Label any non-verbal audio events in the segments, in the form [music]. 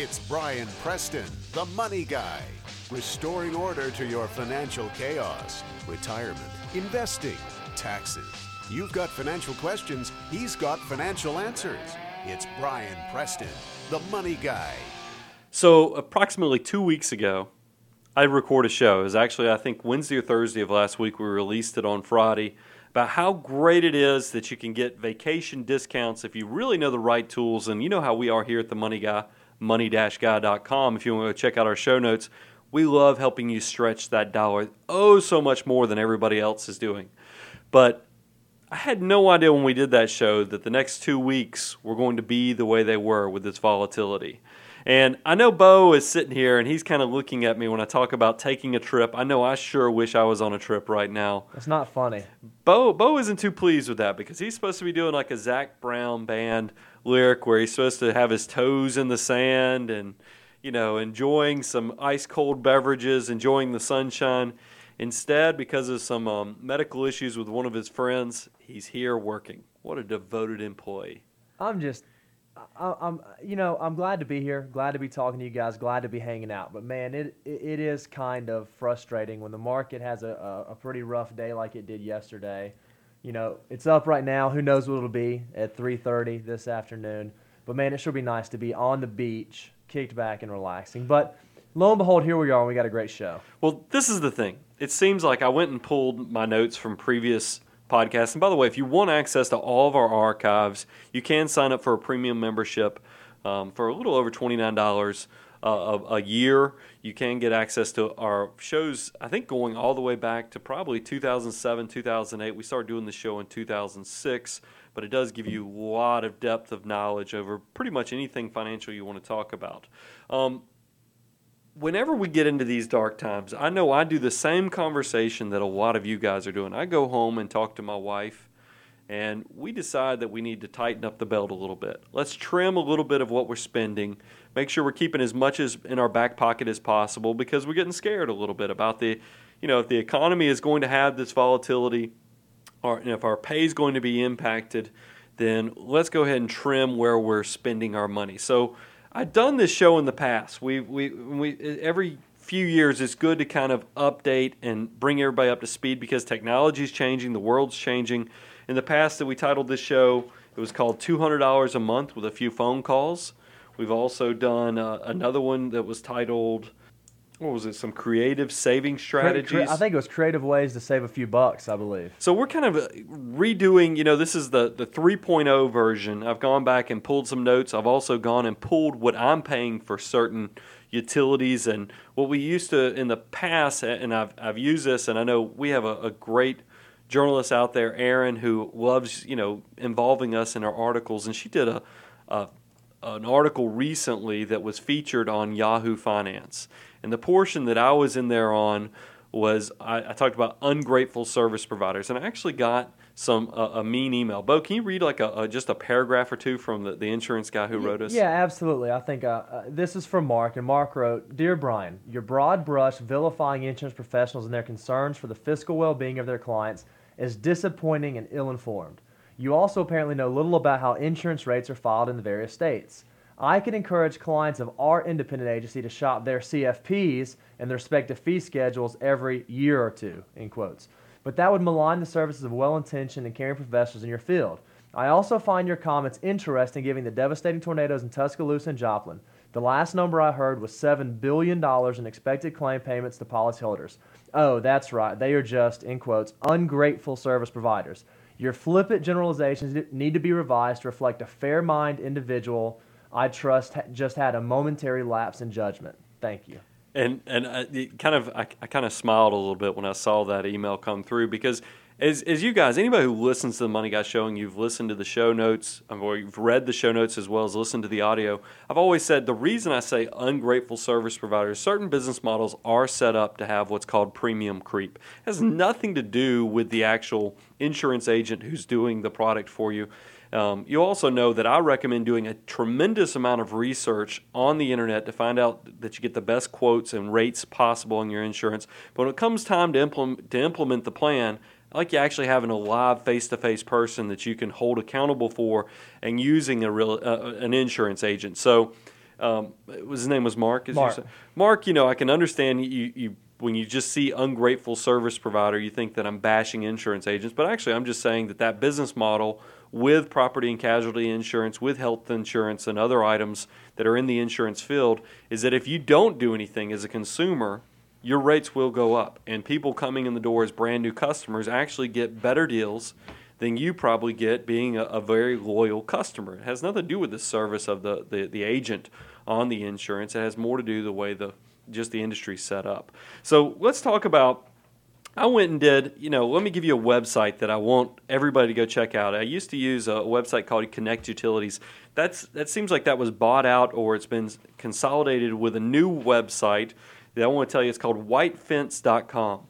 It's Brian Preston, the money guy, restoring order to your financial chaos, retirement, investing, taxes. You've got financial questions, he's got financial answers. It's Brian Preston, the money guy. So, approximately two weeks ago, I recorded a show. It was actually, I think, Wednesday or Thursday of last week. We released it on Friday about how great it is that you can get vacation discounts if you really know the right tools. And you know how we are here at the Money Guy, money-guy.com. If you want to go check out our show notes, we love helping you stretch that dollar oh so much more than everybody else is doing. But I had no idea when we did that show that the next two weeks were going to be the way they were with this volatility. And I know Bo is sitting here and he's kind of looking at me when I talk about taking a trip. I know I sure wish I was on a trip right now. It's not funny. Bo Bo isn't too pleased with that because he's supposed to be doing like a Zac Brown band lyric where he's supposed to have his toes in the sand and you know enjoying some ice cold beverages, enjoying the sunshine. Instead, because of some um, medical issues with one of his friends, he's here working. What a devoted employee. I'm just I, am you know, I'm glad to be here. Glad to be talking to you guys. Glad to be hanging out. But man, it it is kind of frustrating when the market has a, a, pretty rough day like it did yesterday. You know, it's up right now. Who knows what it'll be at 3:30 this afternoon? But man, it sure be nice to be on the beach, kicked back and relaxing. But lo and behold, here we are, and we got a great show. Well, this is the thing. It seems like I went and pulled my notes from previous podcast. And by the way, if you want access to all of our archives, you can sign up for a premium membership um, for a little over $29 uh, a, a, year. You can get access to our shows, I think going all the way back to probably 2007, 2008. We started doing the show in 2006, but it does give you a lot of depth of knowledge over pretty much anything financial you want to talk about. Um, whenever we get into these dark times, I know I do the same conversation that a lot of you guys are doing. I go home and talk to my wife, and we decide that we need to tighten up the belt a little bit. Let's trim a little bit of what we're spending. Make sure we're keeping as much as in our back pocket as possible because we're getting scared a little bit about the, you know, if the economy is going to have this volatility, or if our pay is going to be impacted, then let's go ahead and trim where we're spending our money. So I've done this show in the past. We we we every few years it's good to kind of update and bring everybody up to speed because technology is changing, the world's changing. In the past that we titled this show, it was called $200 a month with a few phone calls. We've also done uh, another one that was titled what was it? Some creative saving strategies. I think it was creative ways to save a few bucks. I believe. So we're kind of uh, redoing. You know, this is the the 3.0 version. I've gone back and pulled some notes. I've also gone and pulled what I'm paying for certain utilities and what we used to in the past. And I've I've used this, and I know we have a, a great journalist out there, Erin, who loves you know involving us in our articles, and she did a, a an article recently that was featured on Yahoo Finance and the portion that I was in there on was I, I talked about ungrateful service providers, and I actually got some uh, a mean email. Bo, can you read like a, a, just a paragraph or two from the, the insurance guy who wrote us? Yeah, absolutely. I think uh, uh, this is from Mark, and Mark wrote, "Dear Brian, your broad brush vilifying insurance professionals and their concerns for the fiscal well-being of their clients is disappointing and ill-informed. You also apparently know little about how insurance rates are filed in the various states." I can encourage clients of our independent agency to shop their CFPs and their respective fee schedules every year or two, in quotes. But that would malign the services of well-intentioned and caring professionals in your field. I also find your comments interesting given the devastating tornadoes in Tuscaloosa and Joplin. The last number I heard was $7 billion in expected claim payments to policyholders. Oh, that's right. They are just, in quotes, ungrateful service providers. Your flippant generalizations need to be revised to reflect a fair mind individual I trust just had a momentary lapse in judgment. Thank you. And and uh, I, kind of I, I kind of smiled a little bit when I saw that email come through because as as you guys, anybody who listens to the Money Guy Show and you've listened to the show notes or you've read the show notes as well as listened to the audio, I've always said the reason I say ungrateful service providers, certain business models are set up to have what's called premium creep. It has nothing to do with the actual insurance agent who's doing the product for you. Um, you also know that I recommend doing a tremendous amount of research on the internet to find out that you get the best quotes and rates possible on your insurance. But when it comes time to implement, to implement the plan, I like you actually having a live face-to-face person that you can hold accountable for and using a real uh, an insurance agent. So Um, his name was Mark. As Mark. You. Mark, you know, I can understand you, you when you just see ungrateful service provider, you think that I'm bashing insurance agents, but actually, I'm just saying that that business model with property and casualty insurance, with health insurance, and other items that are in the insurance field is that if you don't do anything as a consumer, your rates will go up, and people coming in the door as brand new customers actually get better deals than you probably get being a, a very loyal customer. It has nothing to do with the service of the, the, the agent on the insurance. It has more to do the way the just the industry set up. So let's talk about. I went and did, you know, let me give you a website that I want everybody to go check out. I used to use a website called Connect Utilities. That's that seems like that was bought out or it's been consolidated with a new website that I want to tell you. It's called whitefence.com.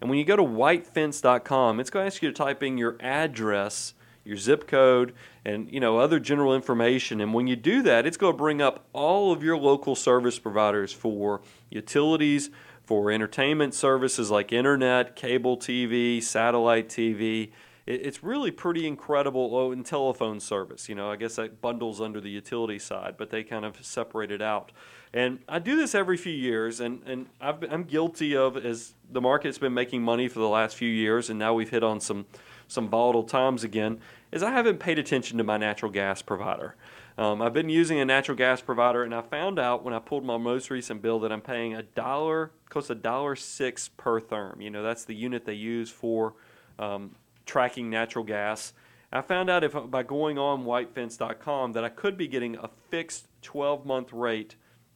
And when you go to whitefence.com, it's going to ask you to type in your address, your zip code, and you know other general information. And when you do that, it's going to bring up all of your local service providers for utilities, for entertainment services like internet, cable TV, satellite TV. It's really pretty incredible. Oh, and telephone service. You know, I guess that bundles under the utility side, but they kind of separate it out. And I do this every few years, and, and been, I'm guilty of as the market's been making money for the last few years, and now we've hit on some some volatile times again. Is I haven't paid attention to my natural gas provider. Um, I've been using a natural gas provider, and I found out when I pulled my most recent bill that I'm paying a dollar, close to a dollar six per therm. You know, that's the unit they use for um, tracking natural gas. I found out if by going on whitefence.com that I could be getting a fixed 12 month rate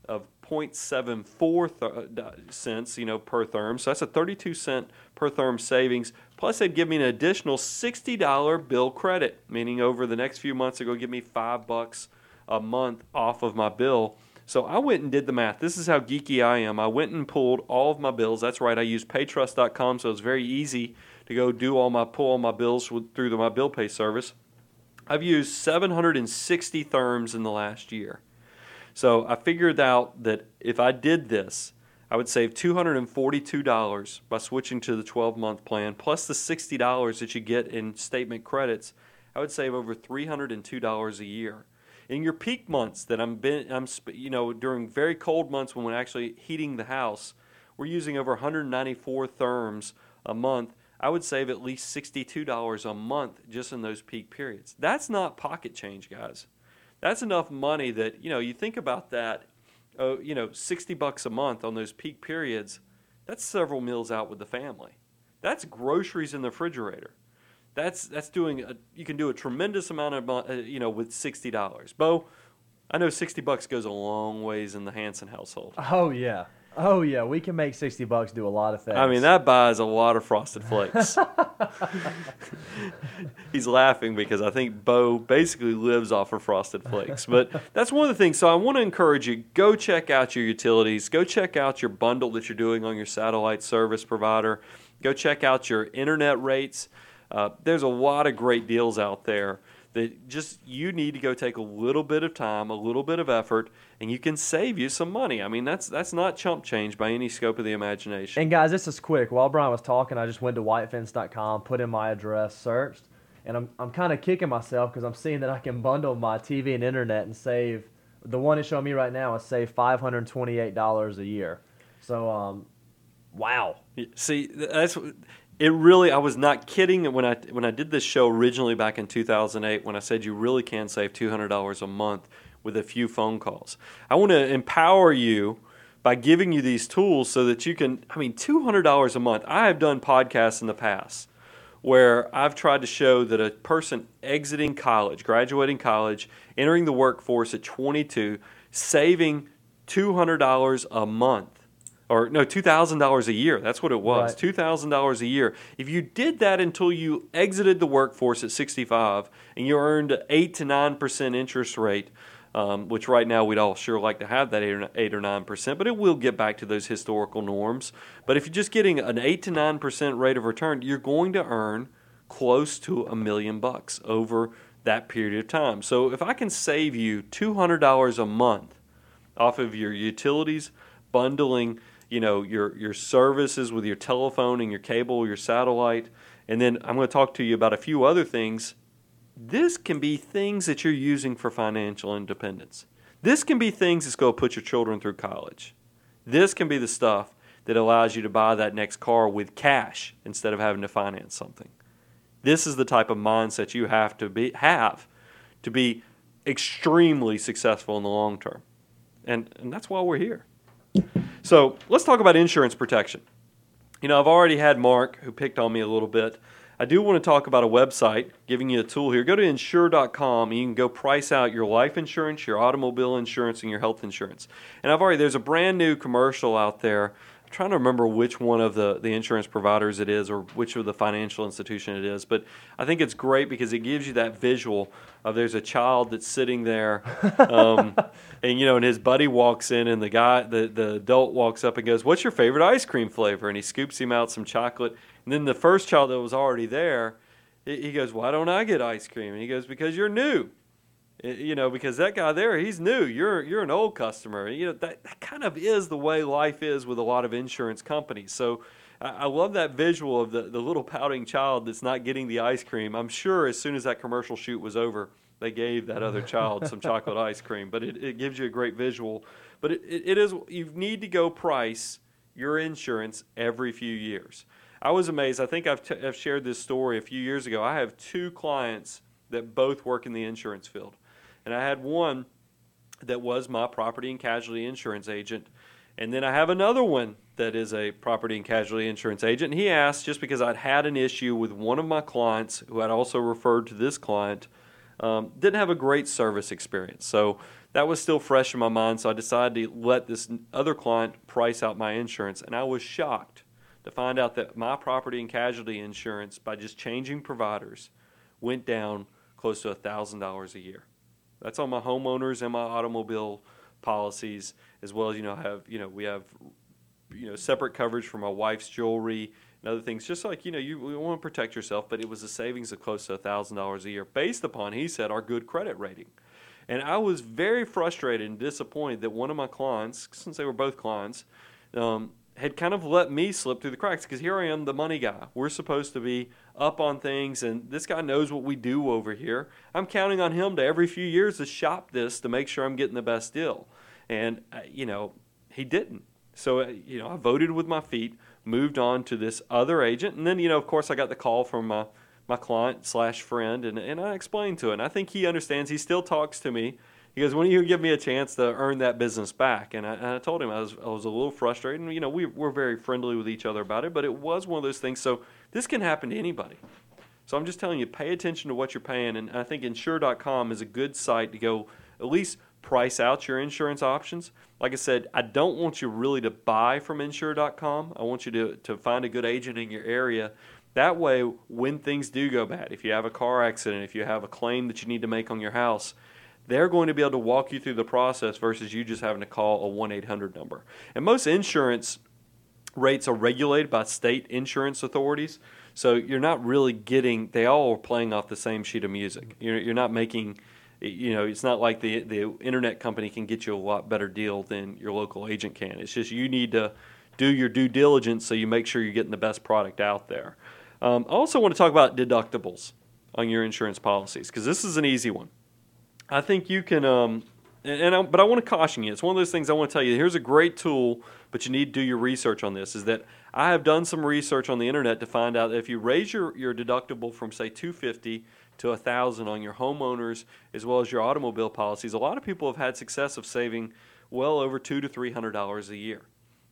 of 0.74 th- uh, cents, you know, per therm. So that's a 32 cent per therm savings. Plus, they'd give me an additional $60 bill credit, meaning over the next few months, they're going to give me five bucks a month off of my bill. So I went and did the math. This is how geeky I am. I went and pulled all of my bills. That's right. I use paytrust.com, so it's very easy to go do all my pull all my bills through the, my bill pay service. I've used 760 therms in the last year. So I figured out that if I did this, I would save $242 by switching to the 12 month plan, plus the $60 that you get in statement credits. I would save over $302 a year. In your peak months that I'm been, I'm you know during very cold months when we're actually heating the house, we're using over 194 therms a month. I would save at least $62 a month just in those peak periods. That's not pocket change, guys that's enough money that you know you think about that oh you know 60 bucks a month on those peak periods that's several meals out with the family. That's groceries in the refrigerator. That's that's doing a, you can do a tremendous amount of uh, you know with $60 bo i know 60 bucks goes a long ways in the hanson household. Oh yeah. Oh yeah. We can make sixty bucks do a lot of things. I mean, that buys a lot of frosted flakes. [laughs] [laughs] He's laughing because I think Bo basically lives off of frosted flakes. But that's one of the things. So I want to encourage you go check out your utilities, go check out your bundle that you're doing on your satellite service provider, go check out your internet rates. Uh, there's a lot of great deals out there that just you need to go take a little bit of time, a little bit of effort, and you can save you some money. I mean, that's that's not chump change by any scope of the imagination. And guys, this is quick. While Brian was talking, I just went to whitefence.com, put in my address, searched, and I'm I'm kind of kicking myself because I'm seeing that I can bundle my TV and internet and save. The one it's showing me right now is save five hundred twenty-eight dollars a year. So, um, wow. See, that's it. Really, I was not kidding when I when I did this show originally back in 2008 when I said you really can save two hundred dollars a month with a few phone calls. I want to empower you by giving you these tools so that you can. I mean, two hundred dollars a month. I have done podcasts in the past where I've tried to show that a person exiting college, graduating college, entering the workforce at 22, saving $200 a month or no, two thousand dollars a year. That's what it was. Right. Two thousand dollars a year. If you did that until you exited the workforce at sixty-five, and you earned eight to nine percent interest rate, um, which right now we'd all sure like to have that eight or, eight or nine percent, but it will get back to those historical norms. But if you're just getting an eight to nine percent rate of return, you're going to earn close to a million bucks over that period of time. So if I can save you two hundred dollars a month off of your utilities, bundling you know your your services with your telephone and your cable, your satellite, and then I'm going to talk to you about a few other things. This can be things that you're using for financial independence. This can be things that's going to put your children through college. This can be the stuff that allows you to buy that next car with cash instead of having to finance something. This is the type of mindset you have to be have to be extremely successful in the long term. And and that's why we're here. So, let's talk about insurance protection. You know, I've already had Mark who picked on me a little bit. I do want to talk about a website, giving you a tool here. Go to insure.com and you can go price out your life insurance, your automobile insurance, and your health insurance. And I've already, there's a brand new commercial out there trying to remember which one of the, the insurance providers it is or which of the financial institution it is. But I think it's great because it gives you that visual of there's a child that's sitting there, um, [laughs] and you know, and his buddy walks in, and the guy, the the adult walks up and goes, "What's your favorite ice cream flavor?" And he scoops him out some chocolate. And then the first child that was already there, he goes, "Why don't I get ice cream?" And he goes, "Because you're new." you know, because that guy there, he's new. You're you're an old customer. You know that, that kind of is the way life is with a lot of insurance companies. So I, I love that visual of the the little pouting child that's not getting the ice cream. I'm sure as soon as that commercial shoot was over, they gave that other child some [laughs] chocolate ice cream. But it, it gives you a great visual. But it, it, it is you need to go price your insurance every few years. I was amazed. I think I've, t- I've shared this story a few years ago. I have two clients that both work in the insurance field and I had one that was my property and casualty insurance agent. And then I have another one that is a property and casualty insurance agent. And he asked just because I'd had an issue with one of my clients who had also referred to this client, um, didn't have a great service experience. So that was still fresh in my mind. So I decided to let this other client price out my insurance. And I was shocked to find out that my property and casualty insurance, by just changing providers, went down close to $1,000 a year. That's on my homeowners and my automobile policies, as well as you know have you know we have you know separate coverage for my wife's jewelry and other things. Just like you know you, you want to protect yourself, but it was a savings of close to thousand dollars a year based upon he said our good credit rating. And I was very frustrated and disappointed that one of my clients, since they were both clients, um, had kind of let me slip through the cracks because here I am, the money guy. We're supposed to be up on things, and this guy knows what we do over here. I'm counting on him to every few years to shop this to make sure I'm getting the best deal. And, uh, you know, he didn't. So, uh, you know, I voted with my feet, moved on to this other agent, and then, you know, of course, I got the call from my, my client slash friend, and, and I explained to him. I think he understands. He still talks to me he goes, "When are you give me a chance to earn that business back?" And I, and I told him I was I was a little frustrated. And, you know, we we're very friendly with each other about it, but it was one of those things. So this can happen to anybody. So I'm just telling you, pay attention to what you're paying, and I think Insure.com is a good site to go at least price out your insurance options. Like I said, I don't want you really to buy from Insure.com. I want you to to find a good agent in your area. That way, when things do go bad, if you have a car accident, if you have a claim that you need to make on your house they're going to be able to walk you through the process versus you just having to call a 1 800 number. And most insurance rates are regulated by state insurance authorities. So you're not really getting, they all are playing off the same sheet of music. You're, you're not making, you know, it's not like the, the internet company can get you a lot better deal than your local agent can. It's just you need to do your due diligence so you make sure you're getting the best product out there. Um, I also want to talk about deductibles on your insurance policies because this is an easy one. I think you can. Um, and, and I, but I want to caution you. It's one of those things I want to tell you. Here's a great tool, but you need to do your research on this. Is that I have done some research on the internet to find out that if you raise your, your deductible from say 250 to 1000 on your homeowners as well as your automobile policies, a lot of people have had success of saving well over two to three hundred dollars a year.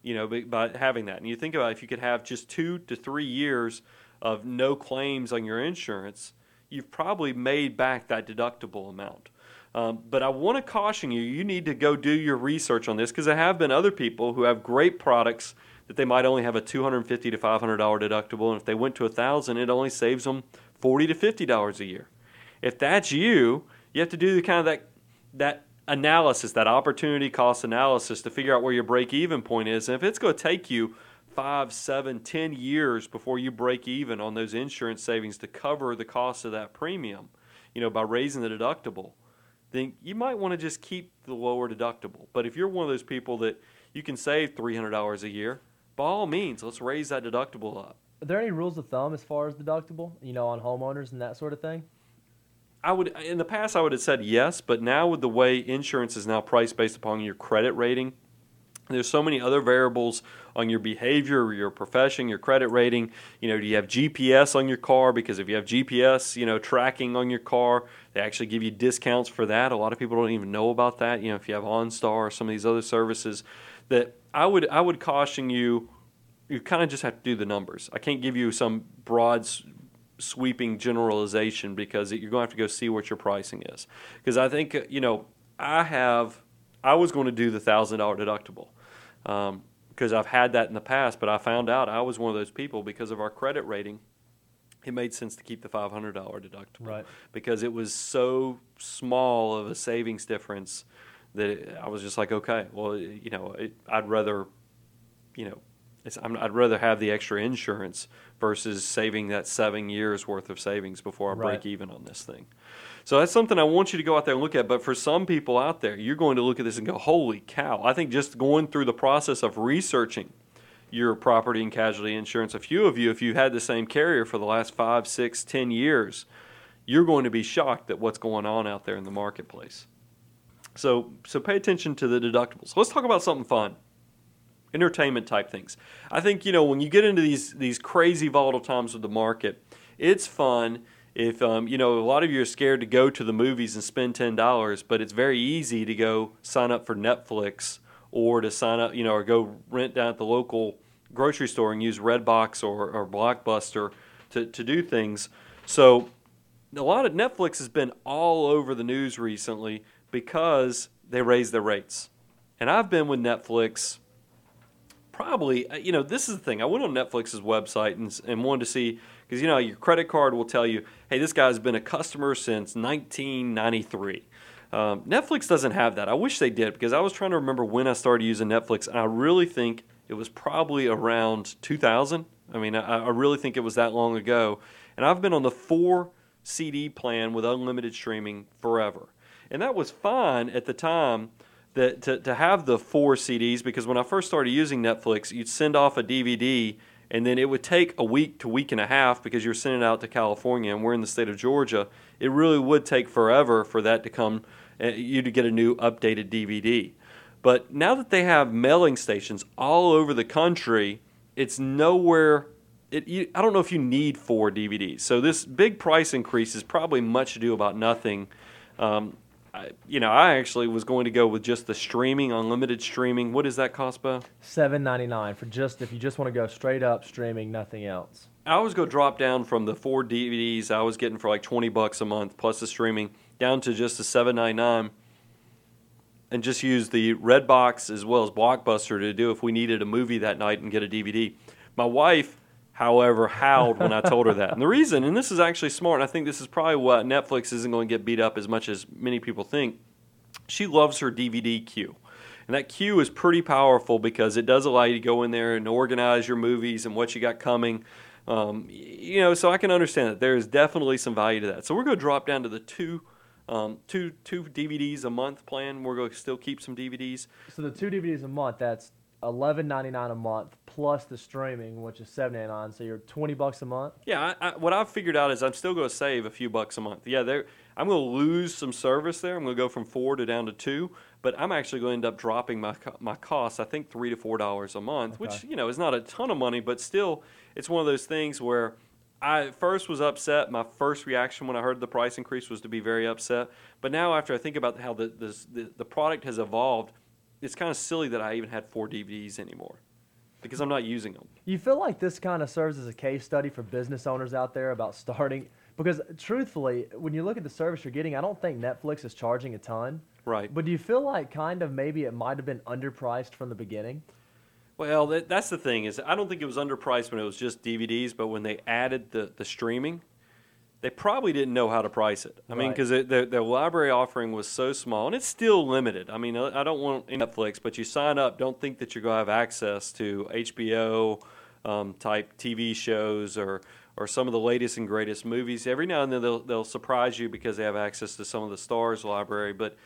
You know, by having that, and you think about if you could have just two to three years of no claims on your insurance, you've probably made back that deductible amount. Um, but I want to caution you, you need to go do your research on this because there have been other people who have great products that they might only have a $250 to $500 deductible. And if they went to 1000 it only saves them $40 to $50 a year. If that's you, you have to do the kind of that, that analysis, that opportunity cost analysis to figure out where your break even point is. And if it's going to take you five, seven, ten years before you break even on those insurance savings to cover the cost of that premium, you know, by raising the deductible, then you might want to just keep the lower deductible. But if you're one of those people that you can save $300 a year, by all means, let's raise that deductible up. Are there any rules of thumb as far as deductible, you know, on homeowners and that sort of thing? I would in the past I would have said yes, but now with the way insurance is now priced based upon your credit rating, there's so many other variables on your behavior, your profession, your credit rating. You know, do you have GPS on your car? Because if you have GPS, you know, tracking on your car, they actually give you discounts for that. A lot of people don't even know about that. You know, if you have OnStar or some of these other services, that I would I would caution you. You kind of just have to do the numbers. I can't give you some broad sweeping generalization because you're going to have to go see what your pricing is. Because I think uh, you know I have I was going to do the thousand dollar deductible because um, I've had that in the past, but I found out I was one of those people because of our credit rating. It made sense to keep the five hundred dollar deductible right. because it was so small of a savings difference that it, I was just like, okay, well, you know, it, I'd rather, you know, I'd rather have the extra insurance versus saving that seven years worth of savings before I right. break even on this thing. So that's something I want you to go out there and look at. But for some people out there, you're going to look at this and go, holy cow. I think just going through the process of researching your property and casualty insurance, a few of you, if you've had the same carrier for the last five, six, ten years, you're going to be shocked at what's going on out there in the marketplace. So, so pay attention to the deductibles. Let's talk about something fun entertainment type things. I think you know when you get into these these crazy volatile times with the market, it's fun if um, you know a lot of you are scared to go to the movies and spend ten dollars, but it's very easy to go sign up for Netflix or to sign up, you know, or go rent down at the local grocery store and use Redbox or, or Blockbuster to, to do things. So a lot of Netflix has been all over the news recently because they raised their rates. And I've been with Netflix probably, uh, you know, this is the thing. I went on Netflix's website and, and wanted to see because you know your credit card will tell you, hey, this guy's been a customer since 1993. Um, Netflix doesn't have that. I wish they did because I was trying to remember when I started using Netflix, and I really think it was probably around 2000. I mean, I, I really think it was that long ago. And I've been on the four CD plan with unlimited streaming forever, and that was fine at the time. That to, to have the four CDs because when I first started using Netflix, you'd send off a DVD and then it would take a week to week and a half because you're sending it out to California and we're in the state of Georgia. It really would take forever for that to come, uh, you to get a new updated DVD. But now that they have mailing stations all over the country, it's nowhere. It, you, I don't know if you need four DVDs. So this big price increase is probably much ado about nothing. Um, I, you know, I actually was going to go with just the streaming, unlimited streaming. What does that cost, Bo? Seven ninety nine for just if you just want to go straight up streaming, nothing else. I was going to drop down from the four DVDs I was getting for like twenty bucks a month plus the streaming down to just the seven ninety nine, and just use the Redbox as well as Blockbuster to do if we needed a movie that night and get a DVD. My wife however, [laughs] howled when I told her that. And the reason, and this is actually smart, and I think this is probably what Netflix isn't going to get beat up as much as many people think. She loves her DVD queue. And that queue is pretty powerful because it does allow you to go in there and organize your movies and what you got coming. Um, you know, so I can understand that there is definitely some value to that. So we're going to drop down to the two, um, two, two DVDs a month plan. We're going to still keep some DVDs. So the two DVDs a month, that's eleven ninety nine a month plus the streaming, which is seven ninety nine. So you're twenty bucks a month. Yeah, I, I, what I've figured out is I'm still going to save a few bucks a month. Yeah, there I'm going to lose some service there. I'm going to go from four to down to two, but I'm actually going to end up dropping my my costs. I think three to four dollars a month, okay. which you know is not a ton of money, but still, it's one of those things where. I first was upset. My first reaction when I heard the price increase was to be very upset. But now, after I think about how the, the, the product has evolved, it's kind of silly that I even had four DVDs anymore because I'm not using them. You feel like this kind of serves as a case study for business owners out there about starting because truthfully, when you look at the service you're getting, I don't think Netflix is charging a ton. Right. But do you feel like kind of maybe it might have been underpriced from the beginning? Well, that, that's the thing is I don't think it was underpriced when it was just DVDs, but when they added the, the streaming, they probably didn't know how to price it. I right. mean, because their, their library offering was so small, and it's still limited. I mean, I don't want Netflix, but you sign up, don't think that you're going to have access to HBO um, type TV shows or or some of the latest and greatest movies. Every now and then they'll they'll surprise you because they have access to some of the Starz library, but.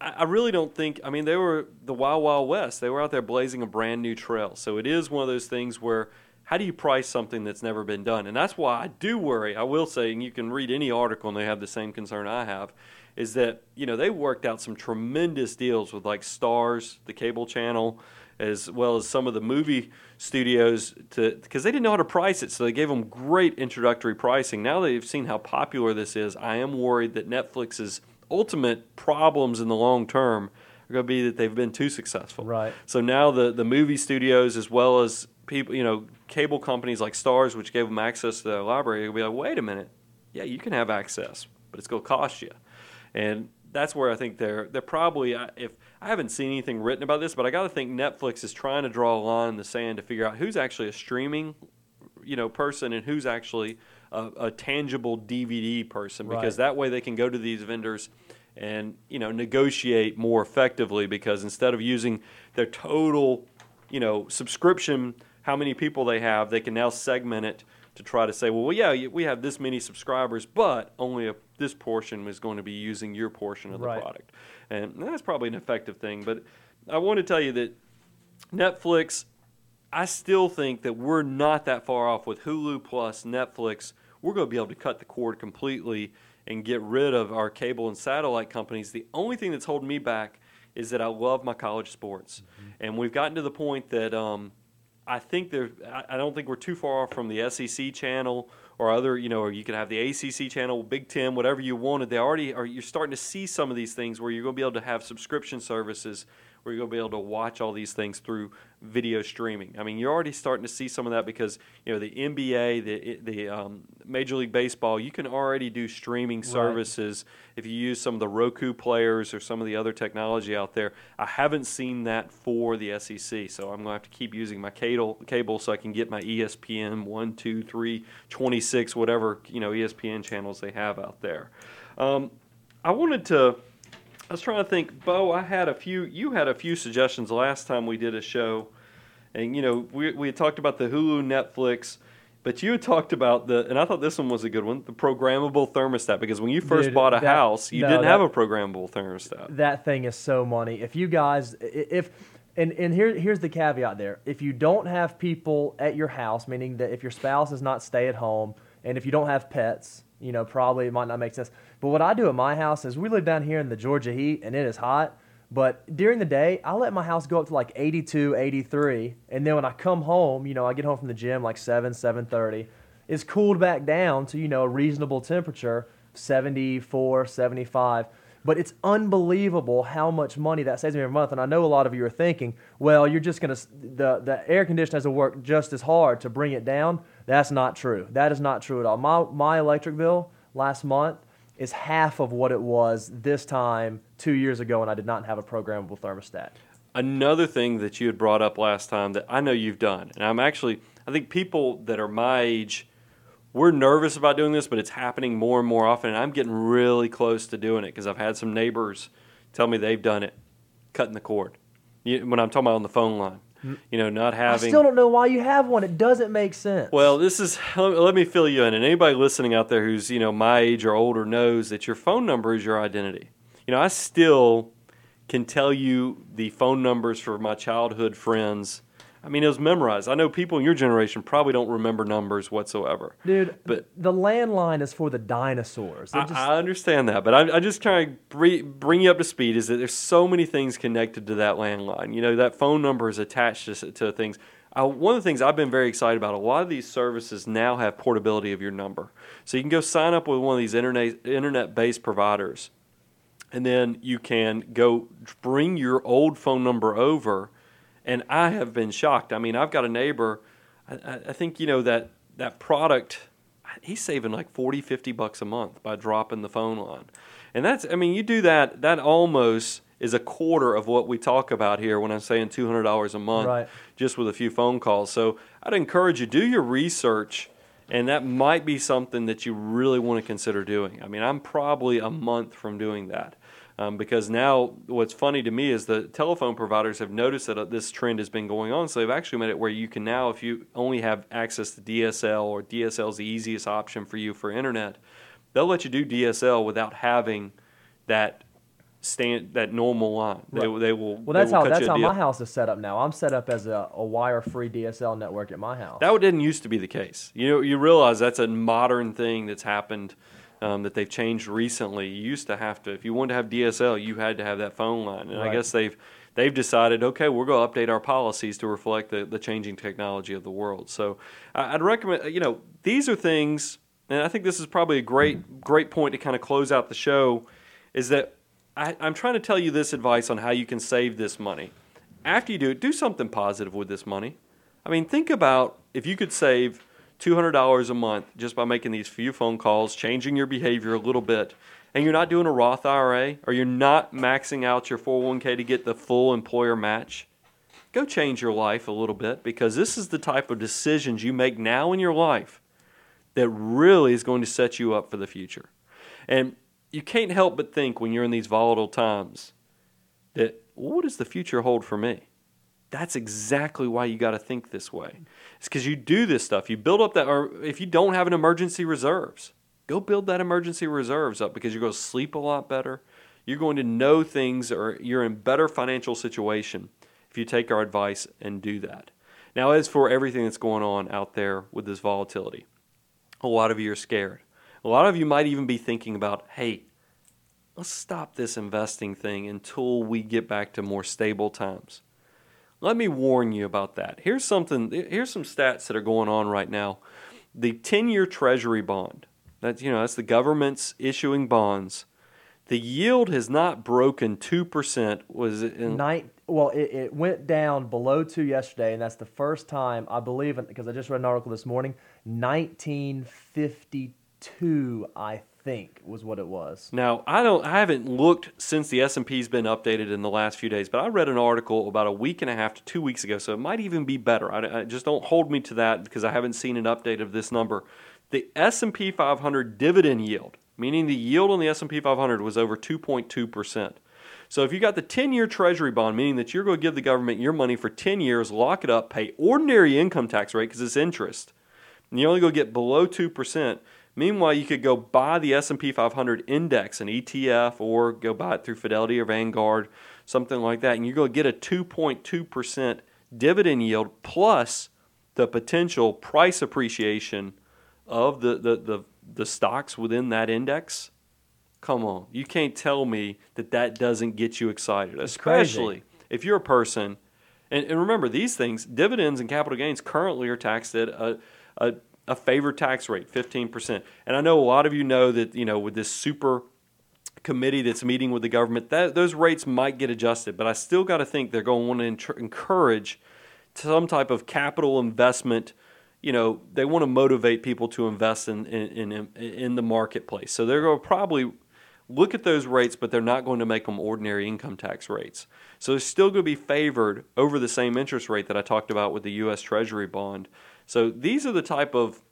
I, I really don't think. I mean, they were the Wild Wild West. They were out there blazing a brand new trail. So it is one of those things where how do you price something that's never been done? And that's why I do worry. I will say, and you can read any article and they have the same concern I have, is that you know they worked out some tremendous deals with like Starz, the cable channel, as well as some of the movie studios to because they didn't know how to price it, so they gave them great introductory pricing. Now that they've seen how popular this is. I am worried that Netflix's ultimate problems in the long term are going to be that they've been too successful. Right. So now the the movie studios as well as people, you know, cable companies like Starz, which gave them access to their library, will be like, wait a minute, yeah, you can have access, but it's going to cost you, and that's where I think they're they're probably if I haven't seen anything written about this, but I got to think Netflix is trying to draw a line in the sand to figure out who's actually a streaming, you know, person and who's actually a, a tangible DVD person because Right. that way they can go to these vendors and you know negotiate more effectively because instead of using their total you know subscription how many people they have they can now segment it to try to say well, yeah we have this many subscribers but only a, this portion is going to be using your portion of the Right. product and that's probably an effective thing but i want to tell you that netflix I still think that we're not that far off with Hulu plus Netflix. We're going to be able to cut the cord completely and get rid of our cable and satellite companies. The only thing that's holding me back is that I love my college sports, and we've gotten to the point that um, I think there. I- don't think we're too far off from the SEC channel or other. You know, or you could have the ACC channel, Big Ten, whatever you wanted. They already are. You're starting to see some of these things where you're going to be able to have subscription services where you're going to be able to watch all these things through video streaming. I mean, you're already starting to see some of that because you know the NBA, the the um, Major League Baseball, you can already do streaming services if you use some of the Roku players or some of the other technology out there. I haven't seen that for the SEC, so I'm going to have to keep using my cable cable so I can get my ESPN one, two, three, 26, whatever you know ESPN channels they have out there. Um, I wanted to. I was trying to think, Bo. I had a few. You had a few suggestions last time we did a show, and you know we we had talked about the Hulu, Netflix, but you had talked about the, and I thought this one was a good one, the programmable thermostat. Because when you first Dude, bought a that- house, you no, didn't that- have a programmable thermostat. That thing is so money. If you guys, i- if and and here here's the caveat there. If you don't have people at your house, meaning that if your spouse is not stay at home, and if you don't have pets, you know probably it might not make sense. But what I do at my house is we live down here in the Georgia heat, and it is hot. But during the day, I let my house go up to like 82, 83, and then when I come home, you know, I get home from the gym like 7, 7:30. It's cooled back down to, you know, a reasonable temperature, 74, 75. But it's unbelievable how much money that saves me every month. And I know a lot of you are thinking, well, you're just going to, the, the air conditioner has to work just as hard to bring it down. That's not true. That is not true at all. My, my electric bill last month is half of what it was this time two years ago when I did not have a programmable thermostat. Another thing that you had brought up last time that I know you've done, and I'm actually, I think people that are my age, we're nervous about doing this, but it's happening more and more often, and I'm getting really close to doing it because I've had some neighbors tell me they've done it, cutting the cord. You, when I'm talking about on the phone line, you know, not having. I still don't know why you have one. It doesn't make sense. Well, this is let me fill you in, and anybody listening out there who's you know my age or older knows that your phone number is your identity. You know, I still can tell you the phone numbers for my childhood friends. I mean, it was memorized. I know people in your generation probably don't remember numbers whatsoever. Dude, But- the landline is for the dinosaurs. I, just- I understand that, but I, I just trying to bring, you up to speed. Is that there's so many things connected to that landline? You know, that phone number is attached to, to things. One of the things I've been very excited about, a lot of these services now have portability of your number, so you can go sign up with one of these internet internet based providers, and then you can go bring your old phone number over. And I have been shocked. I mean, I've got a neighbor. I, I think you know that that product. He's saving like 40, 50 bucks a month by dropping the phone line, and that's. I mean, you do that. That almost is a quarter of what we talk about here when I'm saying two hundred dollars a month, Right. just with a few phone calls. So I'd encourage you do your research, and that might be something that you really want to consider doing. I mean, I'm probably a month from doing that. Um, because now, what's funny to me is the telephone providers have noticed that uh, this trend has been going on. So they've actually made it where you can now, if you only have access to DSL or DSL is the easiest option for you for internet, they'll let you do DSL without having that stand that normal line. They, Right. they will. Well, that's will how that's how deal. my house is set up now. I'm set up as a, a wire-free DSL network at my house. That didn't used to be the case. You know, you realize that's a modern thing that's happened. Um, that they've changed recently. You used to have to, if you wanted to have DSL, you had to have that phone line, and I guess they've they've decided, okay, we're going to update our policies to reflect the, the changing technology of the world. So I- I'd recommend, you know, these are things, and I think this is probably a great great point to kind of close out the show, is that I, I'm trying to tell you this advice on how you can save this money. After you do it, do something positive with this money. I mean, think about if you could save $200 a month just by making these few phone calls, changing your behavior a little bit, and you're not doing a Roth IRA or you're not maxing out your 401k to get the full employer match, go change your life a little bit because this is the type of decisions you make now in your life that really is going to set you up for the future. And you can't help but think when you're in these volatile times that what does the future hold for me? That's exactly why you got to think this way. It's because you do this stuff. You build up that, or if you don't have an emergency reserves, go build that emergency reserves up because you're going to sleep a lot better. You're going to know things, or you're in better financial situation if you take our advice and do that. Now, as for everything that's going on out there with this volatility, a lot of you are scared. A lot of you might even be thinking about, hey, let's stop this investing thing until we get back to more stable times. Let me warn you about that. Here's something here's some stats that are going on right now. The 10-year treasury bond. That's you know, that's the government's issuing bonds. The yield has not broken 2% was it in Night. Well, it, it went down below two yesterday, and that's the first time I believe, because I just read an article this morning. 1952, I think, was what it was. Now, I don't I haven't looked since the S&P's been updated in the last few days, but I read an article about a week and a half to 2 weeks ago, so it might even be better. I, I just don't hold me to that because I haven't seen an update of this number. The S&P 500 dividend yield, meaning the yield on the S&P 500 was over 2.2%. So if you got the 10-year treasury bond, meaning that you're going to give the government your money for 10 years, lock it up, pay ordinary income tax rate because it's interest, and you only go get below 2%. Meanwhile, you could go buy the S&P 500 index, an ETF, or go buy it through Fidelity or Vanguard, something like that, and you're going to get a 2.2% dividend yield plus the potential price appreciation of the, the, the, the stocks within that index. Come on, you can't tell me that that doesn't get you excited, especially if you're a person. And, and remember, these things, dividends and capital gains, currently are taxed at a, a, a favored tax rate, 15%. And I know a lot of you know that, you know, with this super committee that's meeting with the government, that those rates might get adjusted. But I still got to think they're going to want to encourage some type of capital investment. You know, they want to motivate people to invest in in, in, in the marketplace. So they're going to probably look at those rates, but they're not going to make them ordinary income tax rates. So they're still going to be favored over the same interest rate that I talked about with the U.S. Treasury bond. So these are the type of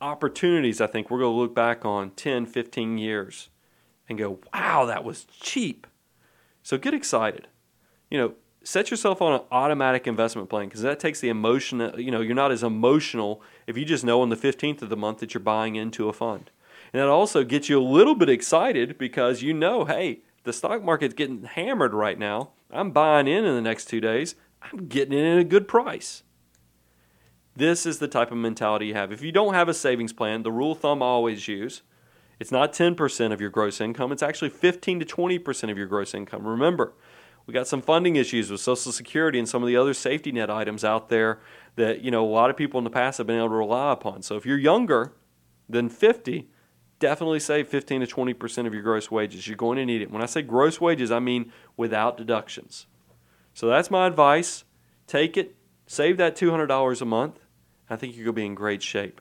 opportunities I think we're going to look back on 10, 15 years and go, wow, that was cheap. So get excited. You know, set yourself on an automatic investment plan because that takes the emotion, you know, you're not as emotional if you just know on the 15th of the month that you're buying into a fund. And that also gets you a little bit excited because you know, hey, the stock market's getting hammered right now. I'm buying in in the next two days. I'm getting in at a good price. This is the type of mentality you have. If you don't have a savings plan, the rule of thumb I always use, it's not 10% of your gross income, it's actually 15 to 20% of your gross income. Remember, we got some funding issues with Social Security and some of the other safety net items out there that, you know, a lot of people in the past have been able to rely upon. So if you're younger than 50, definitely save 15 to 20% of your gross wages. You're going to need it. When I say gross wages, I mean without deductions. So that's my advice. Take it, save that $200 a month. I think you're going to be in great shape.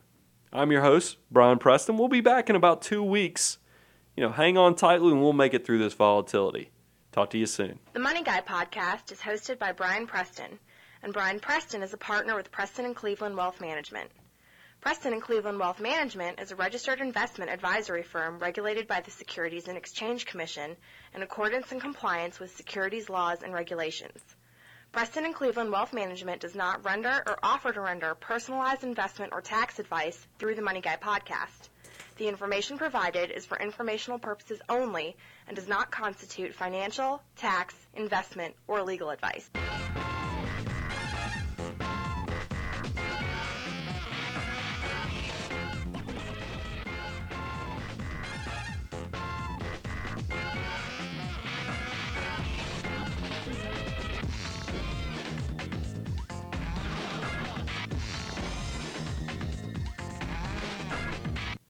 I'm your host, Brian Preston. We'll be back in about two weeks. You know, hang on tightly and we'll make it through this volatility. Talk to you soon. The Money Guy podcast is hosted by Brian Preston, and Brian Preston is a partner with Preston and Cleveland Wealth Management. Preston and Cleveland Wealth Management is a registered investment advisory firm regulated by the Securities and Exchange Commission in accordance and compliance with securities laws and regulations. Preston and Cleveland Wealth Management does not render or offer to render personalized investment or tax advice through the Money Guy podcast. The information provided is for informational purposes only and does not constitute financial, tax, investment, or legal advice.